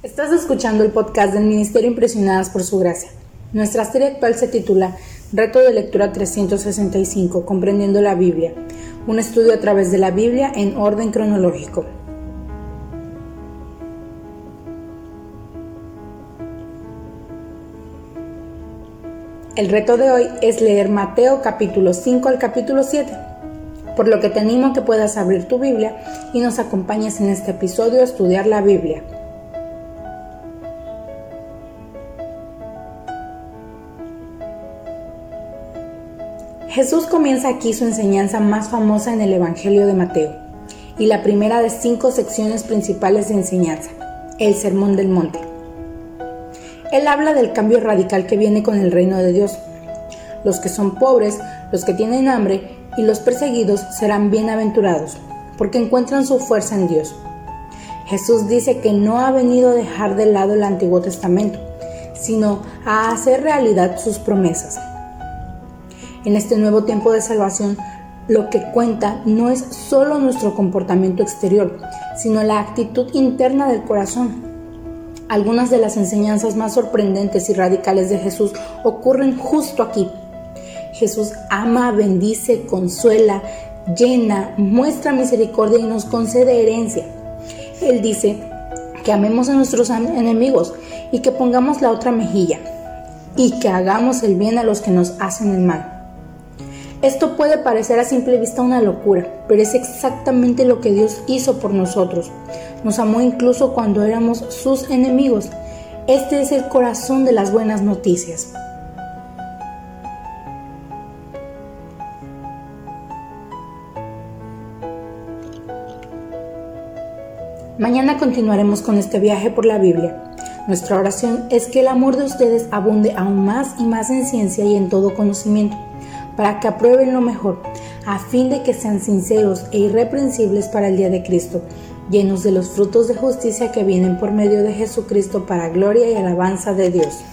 Estás escuchando el podcast del Ministerio Impresionadas por Su Gracia. Nuestra serie actual se titula Reto de Lectura 365, Comprendiendo la Biblia, un estudio a través de la Biblia en orden cronológico. El reto de hoy es leer Mateo capítulo 5 al capítulo 7, por lo que te animo a que puedas abrir tu Biblia y nos acompañes en este episodio a estudiar la Biblia. Jesús comienza aquí su enseñanza más famosa en el Evangelio de Mateo y la primera de cinco secciones principales de enseñanza, el Sermón del Monte. Él habla del cambio radical que viene con el reino de Dios. Los que son pobres, los que tienen hambre y los perseguidos serán bienaventurados, porque encuentran su fuerza en Dios. Jesús dice que no ha venido a dejar de lado el Antiguo Testamento, sino a hacer realidad sus promesas en este nuevo tiempo de salvación, lo que cuenta no es solo nuestro comportamiento exterior, sino la actitud interna del corazón. Algunas de las enseñanzas más sorprendentes y radicales de Jesús ocurren justo aquí. Jesús ama, bendice, consuela, llena, muestra misericordia y nos concede herencia. Él dice que amemos a nuestros enemigos y que pongamos la otra mejilla y que hagamos el bien a los que nos hacen el mal. Esto puede parecer a simple vista una locura, pero es exactamente lo que Dios hizo por nosotros. Nos amó incluso cuando éramos sus enemigos. Este es el corazón de las buenas noticias. Mañana continuaremos con este viaje por la Biblia. Nuestra oración es que el amor de ustedes abunde aún más y más en ciencia y en todo conocimiento para que aprueben lo mejor, a fin de que sean sinceros e irreprensibles para el día de Cristo, llenos de los frutos de justicia que vienen por medio de Jesucristo para gloria y alabanza de Dios.